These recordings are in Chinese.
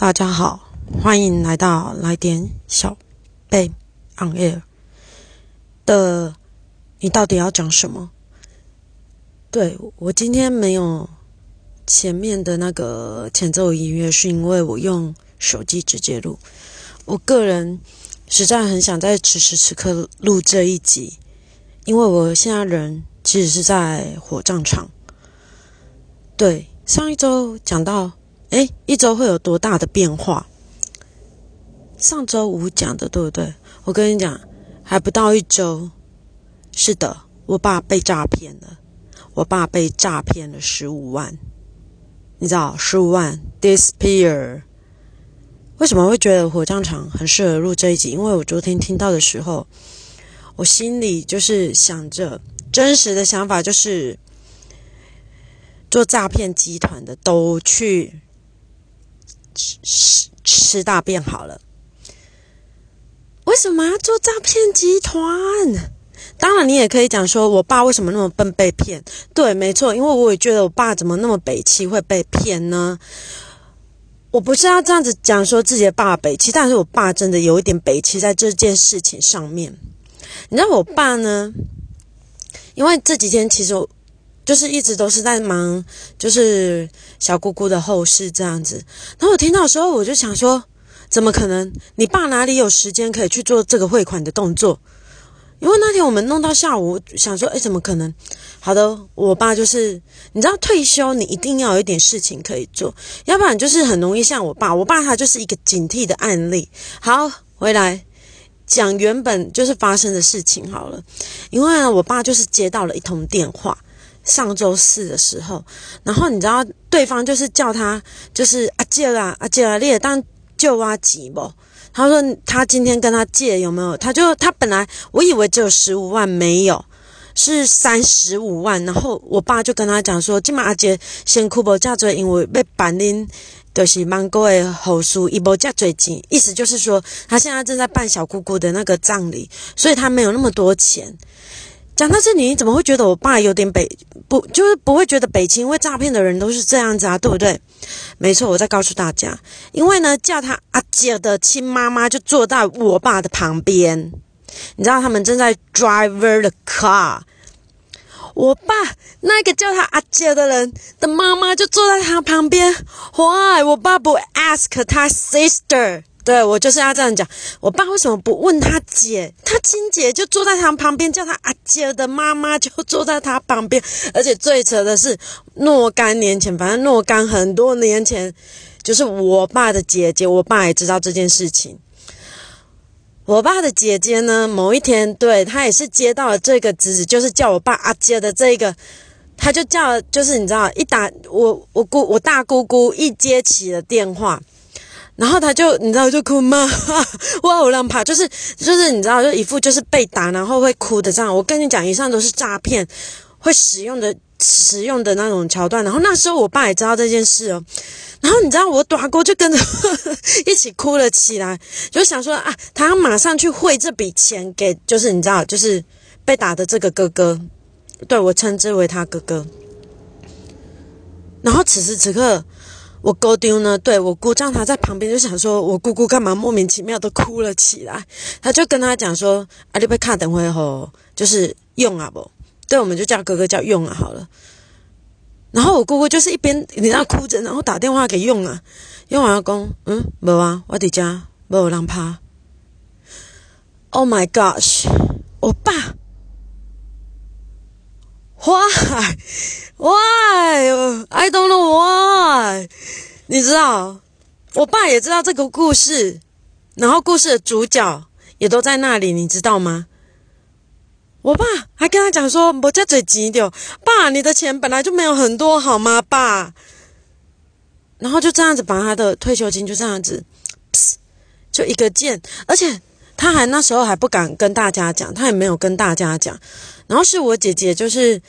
大家好，欢迎来到来点小贝 on air 的，你到底要讲什么？对我今天没有前面的那个前奏音乐，是因为我用手机直接录。我个人实在很想在此时此刻录这一集，因为我现在人其实是在火葬场。对，上一周讲到。哎，一周会有多大的变化？上周五讲的对不对？我跟你讲，还不到一周。是的，我爸被诈骗了。我爸被诈骗了十五万，你知道十五万 disappear？为什么会觉得火葬场很适合录这一集？因为我昨天听到的时候，我心里就是想着真实的想法，就是做诈骗集团的都去。吃吃大便好了，为什么要做诈骗集团？当然，你也可以讲说，我爸为什么那么笨被骗？对，没错，因为我也觉得我爸怎么那么北气会被骗呢？我不是要这样子讲说自己的爸北气，但是我爸真的有一点北气在这件事情上面。你知道我爸呢？因为这几天其实。就是一直都是在忙，就是小姑姑的后事这样子。然后我听到的时候，我就想说，怎么可能？你爸哪里有时间可以去做这个汇款的动作？因为那天我们弄到下午，想说，哎，怎么可能？好的，我爸就是，你知道，退休你一定要有一点事情可以做，要不然就是很容易像我爸。我爸他就是一个警惕的案例。好，回来讲原本就是发生的事情好了。因为我爸就是接到了一通电话。上周四的时候，然后你知道对方就是叫他就是阿借啦阿借啦，你也当救阿吉不？他说他今天跟他借有没有？他就他本来我以为只有十五万，没有是三十五万。然后我爸就跟他讲说，今嘛阿杰先哭不嫁嘴，因为被板拎就是芒果的后事，一波嫁嘴钱，意思就是说他现在正在办小姑姑的那个葬礼，所以他没有那么多钱。讲到这里，你怎么会觉得我爸有点北不？就是不会觉得北京因为诈骗的人都是这样子啊，对不对？没错，我再告诉大家，因为呢，叫他阿姐的亲妈妈就坐在我爸的旁边，你知道他们正在 driver the car，我爸那个叫他阿姐的人的妈妈就坐在他旁边，Why？我爸不 ask 他 sister。对我就是要这样讲，我爸为什么不问他姐？他亲姐就坐在他旁边，叫他阿姐的妈妈就坐在他旁边。而且最扯的是，若干年前，反正若干很多年前，就是我爸的姐姐，我爸也知道这件事情。我爸的姐姐呢，某一天，对他也是接到了这个侄子，就是叫我爸阿姐的这个，他就叫，就是你知道，一打我我姑我大姑姑一接起了电话。然后他就，你知道，就哭吗？哇，我让怕，就是就是你知道，就一副就是被打，然后会哭的这样。我跟你讲，以上都是诈骗会使用的使用的那种桥段。然后那时候我爸也知道这件事哦。然后你知道，我大哥就跟着 一起哭了起来，就想说啊，他要马上去汇这笔钱给，就是你知道，就是被打的这个哥哥，对我称之为他哥哥。然后此时此刻。我姑丢呢？对我姑丈他在旁边就想说，我姑姑干嘛莫名其妙的哭了起来？他就跟他讲说：“啊，你被卡等会吼，就是用啊不？对，我们就叫哥哥叫用啊好了。”然后我姑姑就是一边你那哭着，然后打电话给用啊，用啊讲：“嗯，无啊，我伫家无人怕。”Oh my gosh！我爸，Why？Why? I don't know why. 你知道，我爸也知道这个故事，然后故事的主角也都在那里，你知道吗？我爸还跟他讲说：“我家嘴急的，爸，你的钱本来就没有很多，好吗，爸？”然后就这样子把他的退休金就这样子，就一个键，而且他还那时候还不敢跟大家讲，他也没有跟大家讲。然后是我姐姐，就是。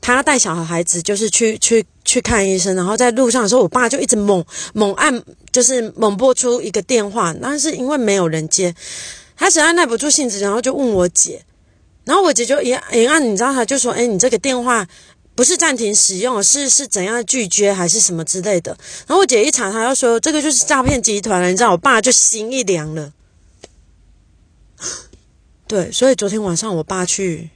她带小孩子，就是去去去看医生，然后在路上的时候，我爸就一直猛猛按，就是猛拨出一个电话，但是因为没有人接，他实在耐不住性子，然后就问我姐，然后我姐就一一按，你知道，他就说：“哎，你这个电话不是暂停使用，是是怎样拒绝还是什么之类的。然后我姐一查，她就说这个就是诈骗集团了。你知道，我爸就心一凉了。对，所以昨天晚上我爸去。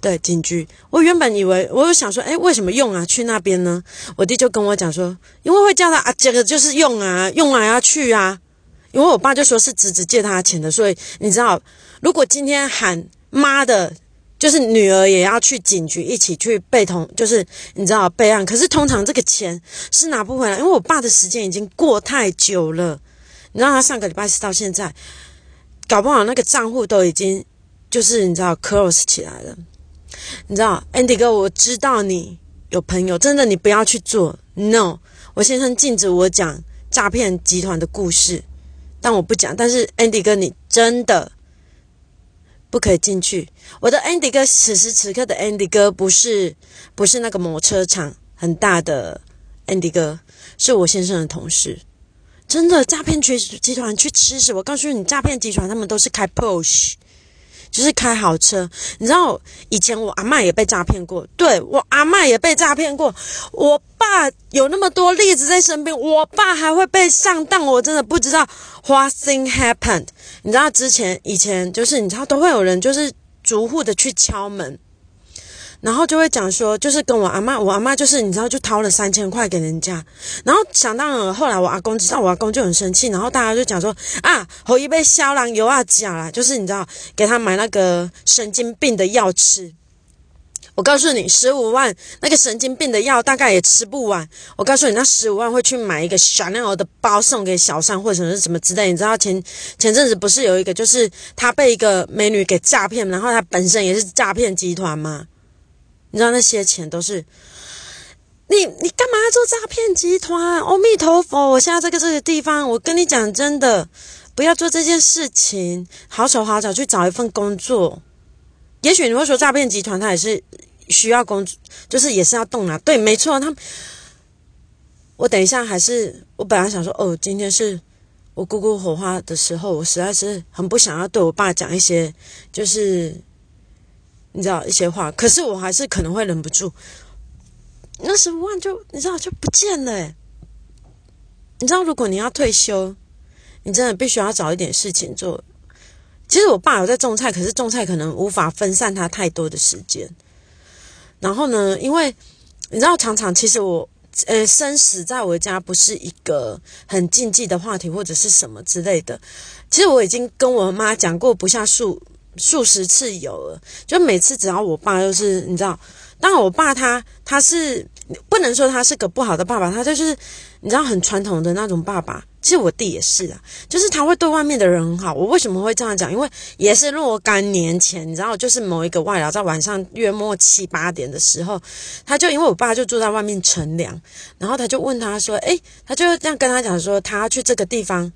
对，警局。我原本以为，我有想说，哎，为什么用啊？去那边呢？我弟就跟我讲说，因为会叫他啊，这个就是用啊，用啊要去啊。因为我爸就说是侄子借他钱的，所以你知道，如果今天喊妈的，就是女儿也要去警局一起去备同，就是你知道备案。可是通常这个钱是拿不回来，因为我爸的时间已经过太久了。你知道他上个礼拜四到现在，搞不好那个账户都已经就是你知道 close 起来了。你知道，Andy 哥，我知道你有朋友，真的，你不要去做。No，我先生禁止我讲诈骗集团的故事，但我不讲。但是 Andy 哥，你真的不可以进去。我的 Andy 哥，此时此刻的 Andy 哥，不是不是那个某车厂很大的 Andy 哥，是我先生的同事。真的，诈骗集集团去吃屎！我告诉你，诈骗集团他们都是开 Porsche。就是开好车，你知道以前我阿妈也被诈骗过，对我阿妈也被诈骗过。我爸有那么多例子在身边，我爸还会被上当，我真的不知道 what thing happened。你知道之前以前就是你知道都会有人就是逐户的去敲门。然后就会讲说，就是跟我阿妈，我阿妈就是你知道，就掏了三千块给人家。然后想当然，后来我阿公知道，我阿公就很生气。然后大家就讲说啊，侯一杯消狼油啊，假啦，就是你知道，给他买那个神经病的药吃。我告诉你，十五万那个神经病的药大概也吃不完。我告诉你，那十五万会去买一个 Chanel 的包送给小三，或者是什么之类。你知道前前阵子不是有一个，就是他被一个美女给诈骗，然后他本身也是诈骗集团吗？你知道那些钱都是你，你干嘛做诈骗集团？阿弥陀佛！我现在这个这个地方，我跟你讲真的，不要做这件事情。好手好脚去找一份工作。也许你会说诈骗集团他也是需要工作，就是也是要动啊。对，没错。他，我等一下还是我本来想说，哦，今天是我姑姑火化的时候，我实在是很不想要对我爸讲一些，就是。你知道一些话，可是我还是可能会忍不住。那十五万就你知道就不见了。你知道，如果你要退休，你真的必须要找一点事情做。其实我爸有在种菜，可是种菜可能无法分散他太多的时间。然后呢，因为你知道，常常其实我呃生死在我家不是一个很禁忌的话题，或者是什么之类的。其实我已经跟我妈讲过不下数。数十次有了，就每次只要我爸就是你知道，当我爸他他是不能说他是个不好的爸爸，他就是你知道很传统的那种爸爸。其实我弟也是啊，就是他会对外面的人很好。我为什么会这样讲？因为也是若干年前，你知道，就是某一个外劳在晚上月末七八点的时候，他就因为我爸就住在外面乘凉，然后他就问他说：“诶，他就这样跟他讲说，他要去这个地方，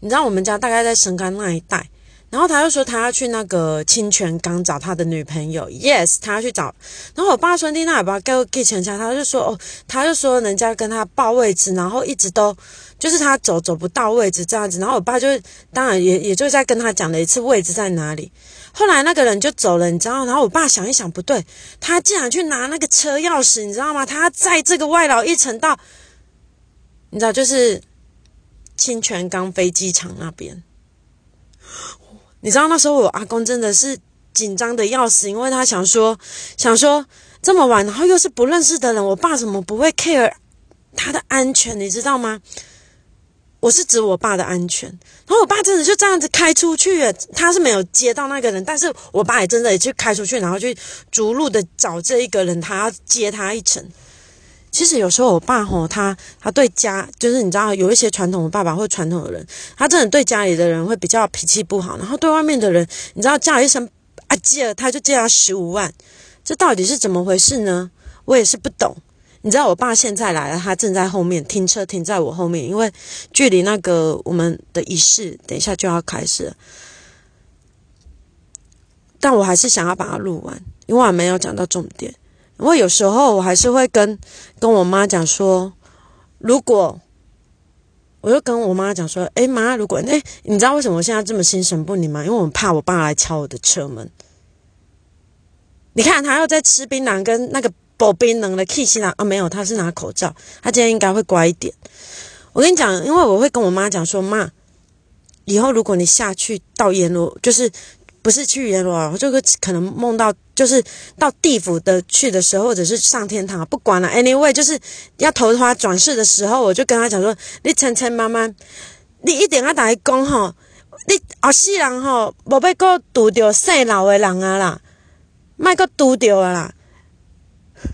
你知道我们家大概在神冈那一带。”然后他就说他要去那个清泉岗找他的女朋友，yes，他要去找。然后我爸说：“你那不要给我给钱下。”他就说：“哦，他就说人家跟他报位置，然后一直都就是他走走不到位置这样子。”然后我爸就当然也也就在跟他讲了一次位置在哪里。后来那个人就走了，你知道？然后我爸想一想，不对，他竟然去拿那个车钥匙，你知道吗？他在这个外劳一层到，你知道，就是清泉岗飞机场那边。你知道那时候我阿公真的是紧张的要死，因为他想说，想说这么晚，然后又是不认识的人，我爸怎么不会 care 他的安全？你知道吗？我是指我爸的安全。然后我爸真的就这样子开出去，他是没有接到那个人，但是我爸也真的也去开出去，然后去逐路的找这一个人，他要接他一程。其实有时候我爸吼他他对家就是你知道有一些传统的爸爸或传统的人，他真的对家里的人会比较脾气不好，然后对外面的人，你知道叫一声阿姐，他就借他十五万，这到底是怎么回事呢？我也是不懂。你知道我爸现在来了，他正在后面停车停在我后面，因为距离那个我们的仪式等一下就要开始，但我还是想要把它录完，因为我还没有讲到重点。因为有时候我还是会跟跟我妈讲说，如果我就跟我妈讲说，哎妈，如果哎，你知道为什么我现在这么心神不宁吗？因为我怕我爸来敲我的车门。你看他又在吃槟榔，跟那个保槟榔的 kiss 啊，没有，他是拿口罩，他今天应该会乖一点。我跟你讲，因为我会跟我妈讲说，妈，以后如果你下去到阎罗，就是不是去阎罗啊，就会可能梦到，就是到地府的去的时候，或者是上天堂，不管了，anyway，就是要投胎转世的时候，我就跟他讲说，你晨晨妈妈，你一定要打一讲吼，你后世人吼，无要搁拄着姓老的人啊啦。麦克嘟丢了啦，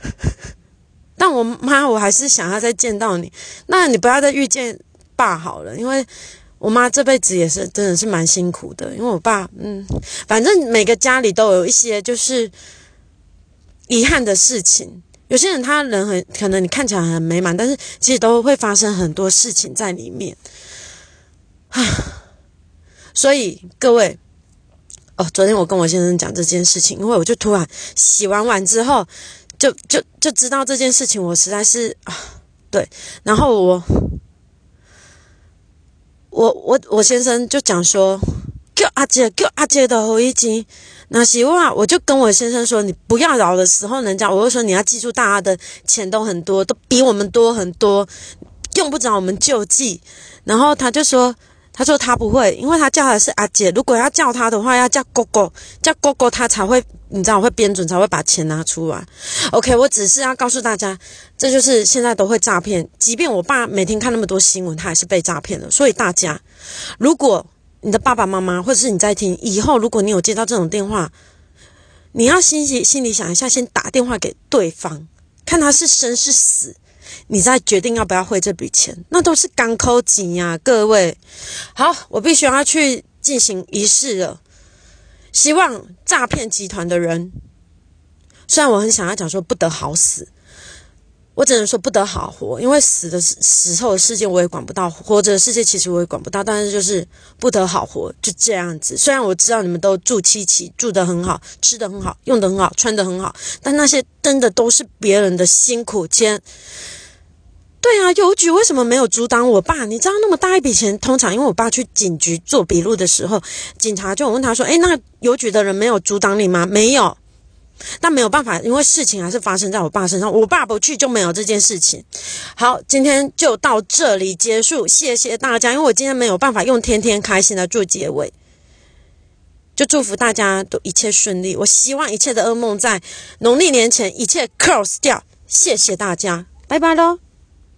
但我妈我还是想要再见到你。那你不要再遇见爸好了，因为我妈这辈子也是真的是蛮辛苦的。因为我爸，嗯，反正每个家里都有一些就是遗憾的事情。有些人他人很可能你看起来很美满，但是其实都会发生很多事情在里面啊。所以各位。哦，昨天我跟我先生讲这件事情，因为我就突然洗完碗之后，就就就知道这件事情，我实在是啊，对，然后我我我我先生就讲说，叫阿姐叫阿姐的后一集，那希望我就跟我先生说，你不要饶的时候人家，我就说你要记住，大家的钱都很多，都比我们多很多，用不着我们救济，然后他就说。他说他不会，因为他叫的是阿姐。如果要叫他的话，要叫哥哥，叫哥哥他才会，你知道会编准，才会把钱拿出来。OK，我只是要告诉大家，这就是现在都会诈骗。即便我爸每天看那么多新闻，他还是被诈骗了。所以大家，如果你的爸爸妈妈或者是你在听，以后如果你有接到这种电话，你要心里心里想一下，先打电话给对方，看他是生是死。你再决定要不要汇这笔钱，那都是港口钱呀，各位。好，我必须要去进行仪式了。希望诈骗集团的人，虽然我很想要讲说不得好死，我只能说不得好活，因为死的时候的事件我也管不到，活着的世界其实我也管不到，但是就是不得好活，就这样子。虽然我知道你们都住七期，住得很好，吃得很好，用得很好，穿得很好，但那些真的都是别人的辛苦钱。对啊，邮局为什么没有阻挡我爸？你知道那么大一笔钱，通常因为我爸去警局做笔录的时候，警察就问他说：“诶，那邮局的人没有阻挡你吗？”没有，但没有办法，因为事情还是发生在我爸身上。我爸不去就没有这件事情。好，今天就到这里结束，谢谢大家。因为我今天没有办法用天天开心来做结尾，就祝福大家都一切顺利。我希望一切的噩梦在农历年前一切 close 掉。谢谢大家，拜拜喽。